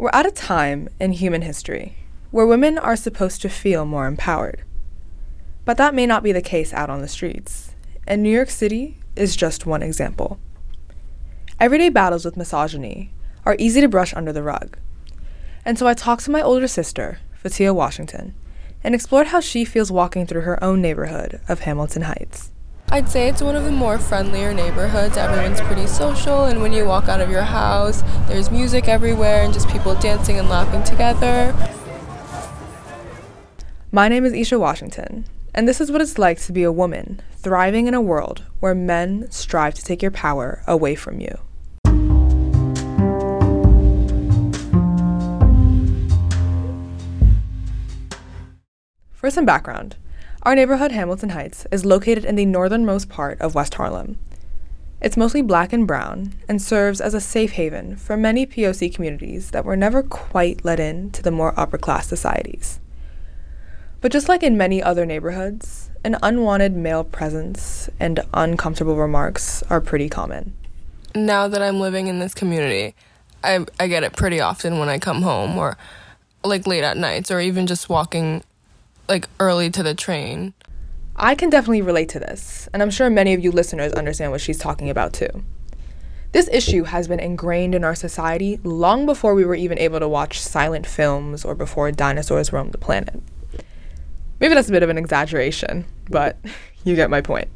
We're at a time in human history where women are supposed to feel more empowered. But that may not be the case out on the streets, and New York City is just one example. Everyday battles with misogyny are easy to brush under the rug. And so I talked to my older sister, Fatiha Washington, and explored how she feels walking through her own neighborhood of Hamilton Heights. I'd say it's one of the more friendlier neighborhoods. Everyone's pretty social, and when you walk out of your house, there's music everywhere and just people dancing and laughing together. My name is Ishya Washington, and this is what it's like to be a woman thriving in a world where men strive to take your power away from you. For some background, our neighborhood, Hamilton Heights, is located in the northernmost part of West Harlem. It's mostly black and brown and serves as a safe haven for many POC communities that were never quite let in to the more upper class societies. But just like in many other neighborhoods, an unwanted male presence and uncomfortable remarks are pretty common. Now that I'm living in this community, I, I get it pretty often when I come home or like late at nights or even just walking like early to the train. I can definitely relate to this, and I'm sure many of you listeners understand what she's talking about too. This issue has been ingrained in our society long before we were even able to watch silent films or before dinosaurs roamed the planet. Maybe that's a bit of an exaggeration, but you get my point.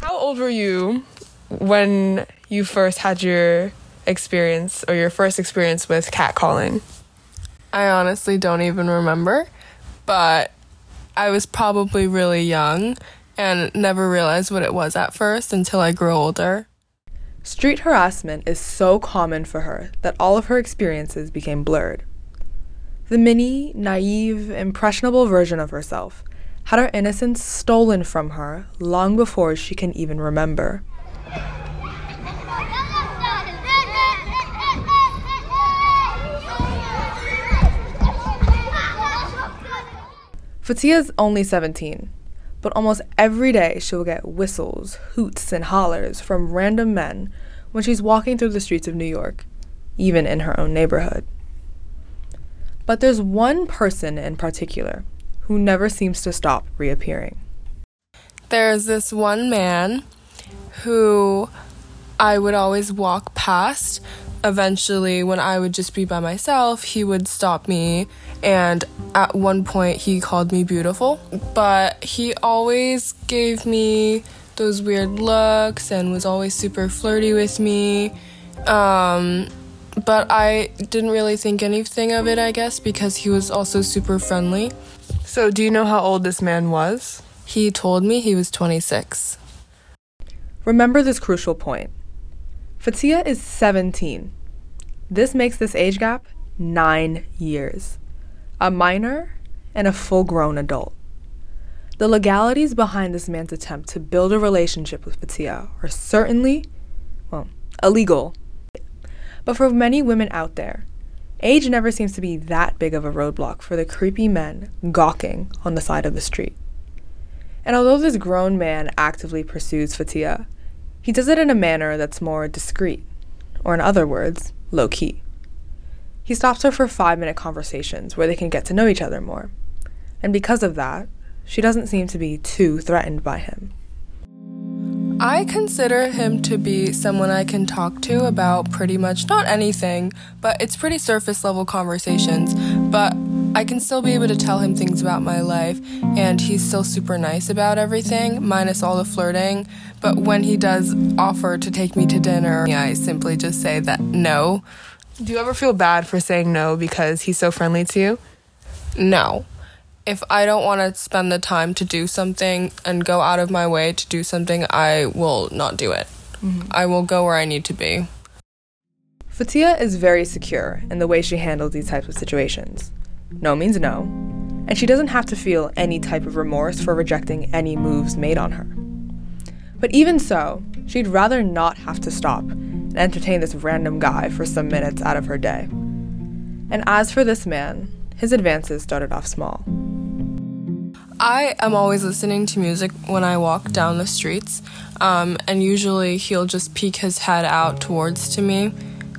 How old were you when you first had your experience or your first experience with catcalling? I honestly don't even remember, but I was probably really young and never realized what it was at first until I grew older. Street harassment is so common for her that all of her experiences became blurred. The mini, naive, impressionable version of herself had her innocence stolen from her long before she can even remember. Fatiha's only 17, but almost every day she will get whistles, hoots, and hollers from random men when she's walking through the streets of New York, even in her own neighborhood. But there's one person in particular who never seems to stop reappearing. There's this one man who I would always walk past eventually, when I would just be by myself, he would stop me. And at one point, he called me beautiful. But he always gave me those weird looks and was always super flirty with me. Um, but I didn't really think anything of it, I guess, because he was also super friendly. So, do you know how old this man was? He told me he was 26. Remember this crucial point. Fatiha is 17. This makes this age gap nine years. A minor and a full grown adult. The legalities behind this man's attempt to build a relationship with Fatiha are certainly, well, illegal. But for many women out there, age never seems to be that big of a roadblock for the creepy men gawking on the side of the street. And although this grown man actively pursues Fatiha, he does it in a manner that's more discreet, or in other words, low key. He stops her for five minute conversations where they can get to know each other more. And because of that, she doesn't seem to be too threatened by him. I consider him to be someone I can talk to about pretty much not anything, but it's pretty surface level conversations. But I can still be able to tell him things about my life, and he's still super nice about everything, minus all the flirting. But when he does offer to take me to dinner, I simply just say that no. Do you ever feel bad for saying no because he's so friendly to you? No. If I don't want to spend the time to do something and go out of my way to do something, I will not do it. Mm-hmm. I will go where I need to be. Fatiha is very secure in the way she handles these types of situations. No means no, and she doesn't have to feel any type of remorse for rejecting any moves made on her. But even so, she'd rather not have to stop and entertain this random guy for some minutes out of her day. And as for this man, his advances started off small. I am always listening to music when I walk down the streets, um, and usually he'll just peek his head out towards to me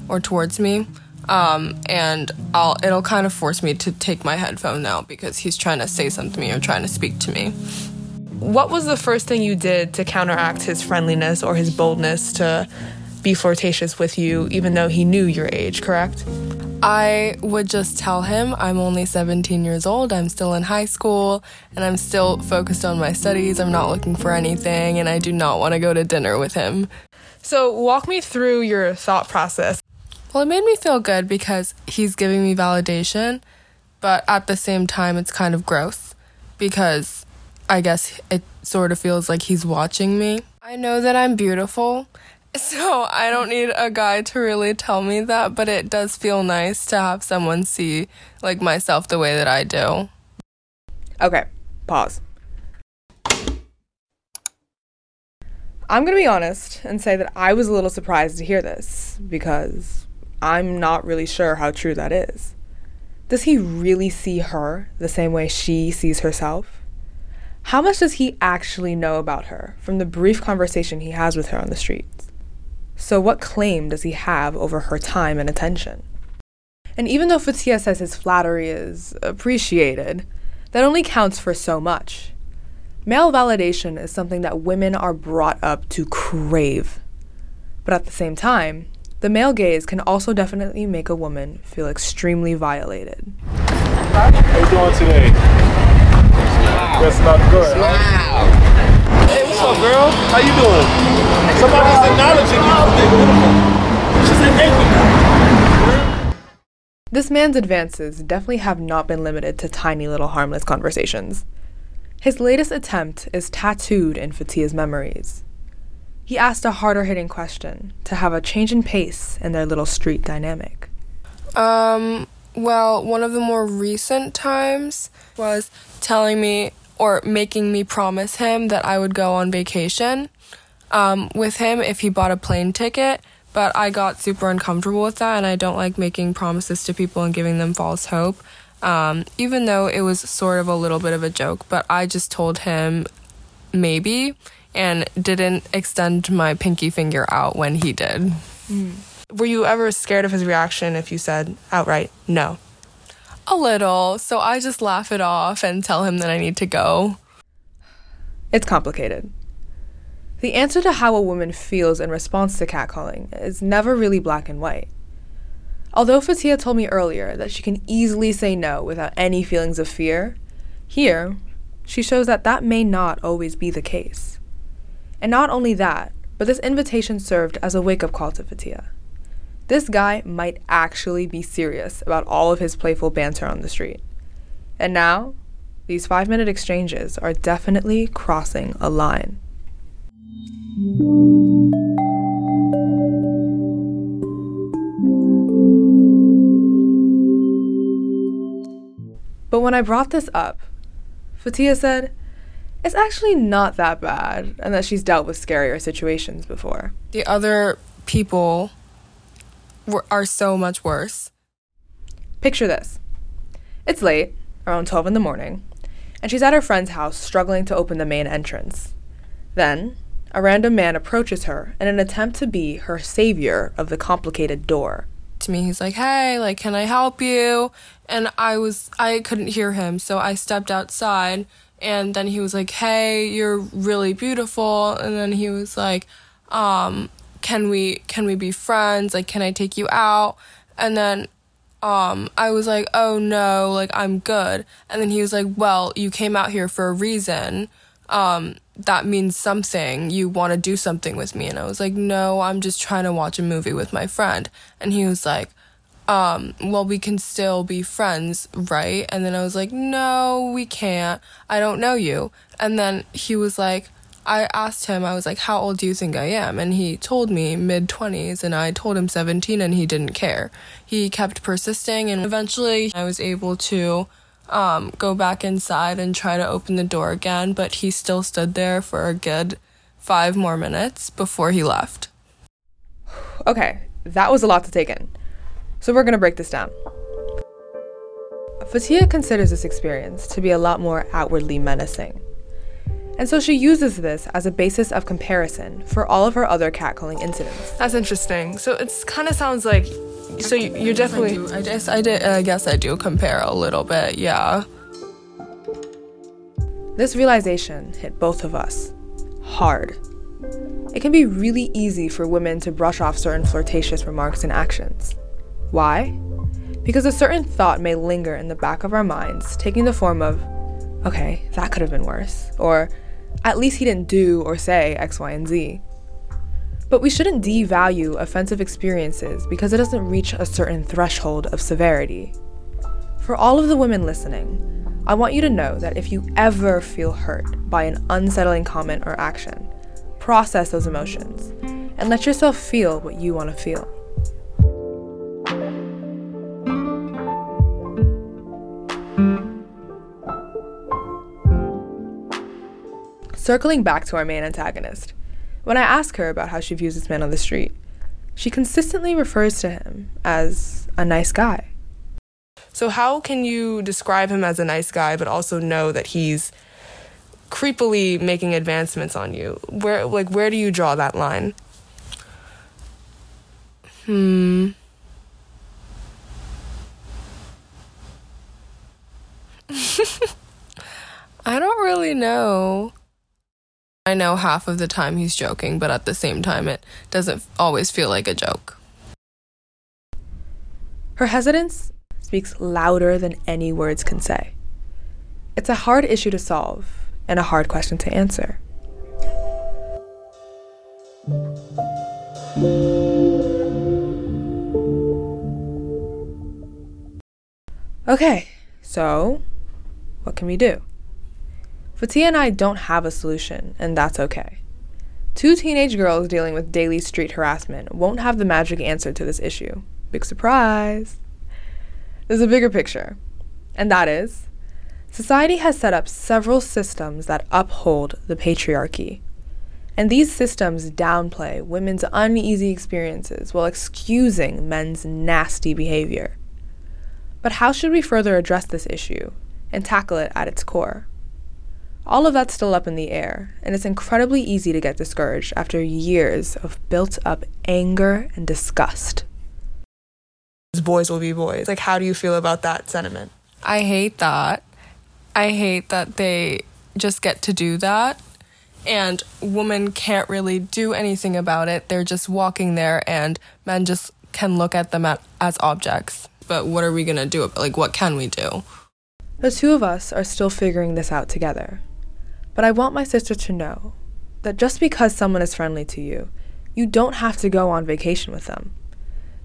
or towards me. Um, and I'll it'll kind of force me to take my headphone out because he's trying to say something to me or trying to speak to me. What was the first thing you did to counteract his friendliness or his boldness to be flirtatious with you, even though he knew your age, correct? I would just tell him I'm only 17 years old, I'm still in high school, and I'm still focused on my studies. I'm not looking for anything, and I do not want to go to dinner with him. So, walk me through your thought process. Well, it made me feel good because he's giving me validation, but at the same time, it's kind of gross because I guess it sort of feels like he's watching me. I know that I'm beautiful, so I don't need a guy to really tell me that, but it does feel nice to have someone see like myself the way that I do. Okay, pause. I'm going to be honest and say that I was a little surprised to hear this because I'm not really sure how true that is. Does he really see her the same way she sees herself? How much does he actually know about her from the brief conversation he has with her on the streets? So, what claim does he have over her time and attention? And even though Fatiha says his flattery is appreciated, that only counts for so much. Male validation is something that women are brought up to crave. But at the same time, the male gaze can also definitely make a woman feel extremely violated. How you doing today? That's not good. Wow. Hey, what's up, girl? How you doing? Somebody's acknowledging you. She said thank. This man's advances definitely have not been limited to tiny little harmless conversations. His latest attempt is tattooed in Fatiha's memories. He asked a harder hitting question to have a change in pace in their little street dynamic. Um, well, one of the more recent times was telling me or making me promise him that I would go on vacation um, with him if he bought a plane ticket. But I got super uncomfortable with that, and I don't like making promises to people and giving them false hope. Um, even though it was sort of a little bit of a joke, but I just told him maybe and didn't extend my pinky finger out when he did. Hmm. Were you ever scared of his reaction if you said outright no? A little, so I just laugh it off and tell him that I need to go. It's complicated. The answer to how a woman feels in response to catcalling is never really black and white. Although Fatiha told me earlier that she can easily say no without any feelings of fear, here, she shows that that may not always be the case. And not only that, but this invitation served as a wake up call to Fatiha. This guy might actually be serious about all of his playful banter on the street. And now, these five minute exchanges are definitely crossing a line. But when I brought this up, Fatiha said, it's actually not that bad, and that she's dealt with scarier situations before. The other people were, are so much worse. Picture this it's late, around 12 in the morning, and she's at her friend's house struggling to open the main entrance. Then, a random man approaches her in an attempt to be her savior of the complicated door. To me, he's like, "Hey, like, can I help you?" And I was, I couldn't hear him, so I stepped outside, and then he was like, "Hey, you're really beautiful," and then he was like, "Um, can we, can we be friends? Like, can I take you out?" And then um, I was like, oh no, like I'm good. And then he was like, well, you came out here for a reason. Um, that means something. You want to do something with me. And I was like, no, I'm just trying to watch a movie with my friend. And he was like, um, well, we can still be friends, right? And then I was like, no, we can't. I don't know you. And then he was like, I asked him, I was like, how old do you think I am? And he told me mid 20s, and I told him 17, and he didn't care. He kept persisting, and eventually I was able to um, go back inside and try to open the door again, but he still stood there for a good five more minutes before he left. Okay, that was a lot to take in. So we're gonna break this down. Fatiha considers this experience to be a lot more outwardly menacing. And so she uses this as a basis of comparison for all of her other catcalling incidents. That's interesting. So it kind of sounds like So you- you're definitely. I, do. I guess I did. I guess I do compare a little bit. Yeah. This realization hit both of us hard. It can be really easy for women to brush off certain flirtatious remarks and actions. Why? Because a certain thought may linger in the back of our minds, taking the form of, okay, that could have been worse, or at least he didn't do or say X, Y, and Z. But we shouldn't devalue offensive experiences because it doesn't reach a certain threshold of severity. For all of the women listening, I want you to know that if you ever feel hurt by an unsettling comment or action, process those emotions and let yourself feel what you want to feel. Circling back to our main antagonist, when I ask her about how she views this man on the street, she consistently refers to him as a nice guy. So how can you describe him as a nice guy, but also know that he's creepily making advancements on you? Where, like, where do you draw that line? Hmm. I don't really know. I know half of the time he's joking, but at the same time, it doesn't always feel like a joke. Her hesitance speaks louder than any words can say. It's a hard issue to solve and a hard question to answer. Okay, so what can we do? Fatiha and I don't have a solution, and that's okay. Two teenage girls dealing with daily street harassment won't have the magic answer to this issue. Big surprise! There's a bigger picture, and that is society has set up several systems that uphold the patriarchy. And these systems downplay women's uneasy experiences while excusing men's nasty behavior. But how should we further address this issue and tackle it at its core? All of that's still up in the air, and it's incredibly easy to get discouraged after years of built up anger and disgust boys will be boys. Like, how do you feel about that sentiment? I hate that. I hate that they just get to do that. And women can't really do anything about it. They're just walking there, and men just can look at them at, as objects. But what are we going to do? Like, what can we do? The two of us are still figuring this out together. But I want my sister to know that just because someone is friendly to you, you don't have to go on vacation with them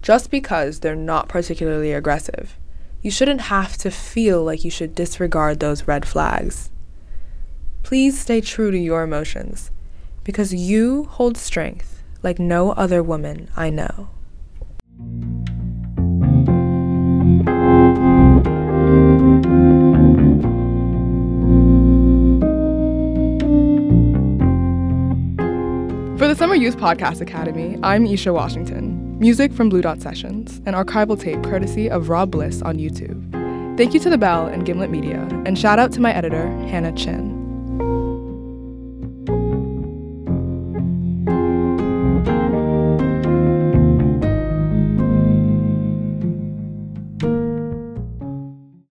just because they're not particularly aggressive. You shouldn't have to feel like you should disregard those red flags. Please stay true to your emotions because you hold strength like no other woman I know. For the Summer Youth Podcast Academy, I'm Ishya Washington. Music from Blue Dot Sessions, an archival tape courtesy of Rob Bliss on YouTube. Thank you to The Bell and Gimlet Media, and shout out to my editor, Hannah Chin.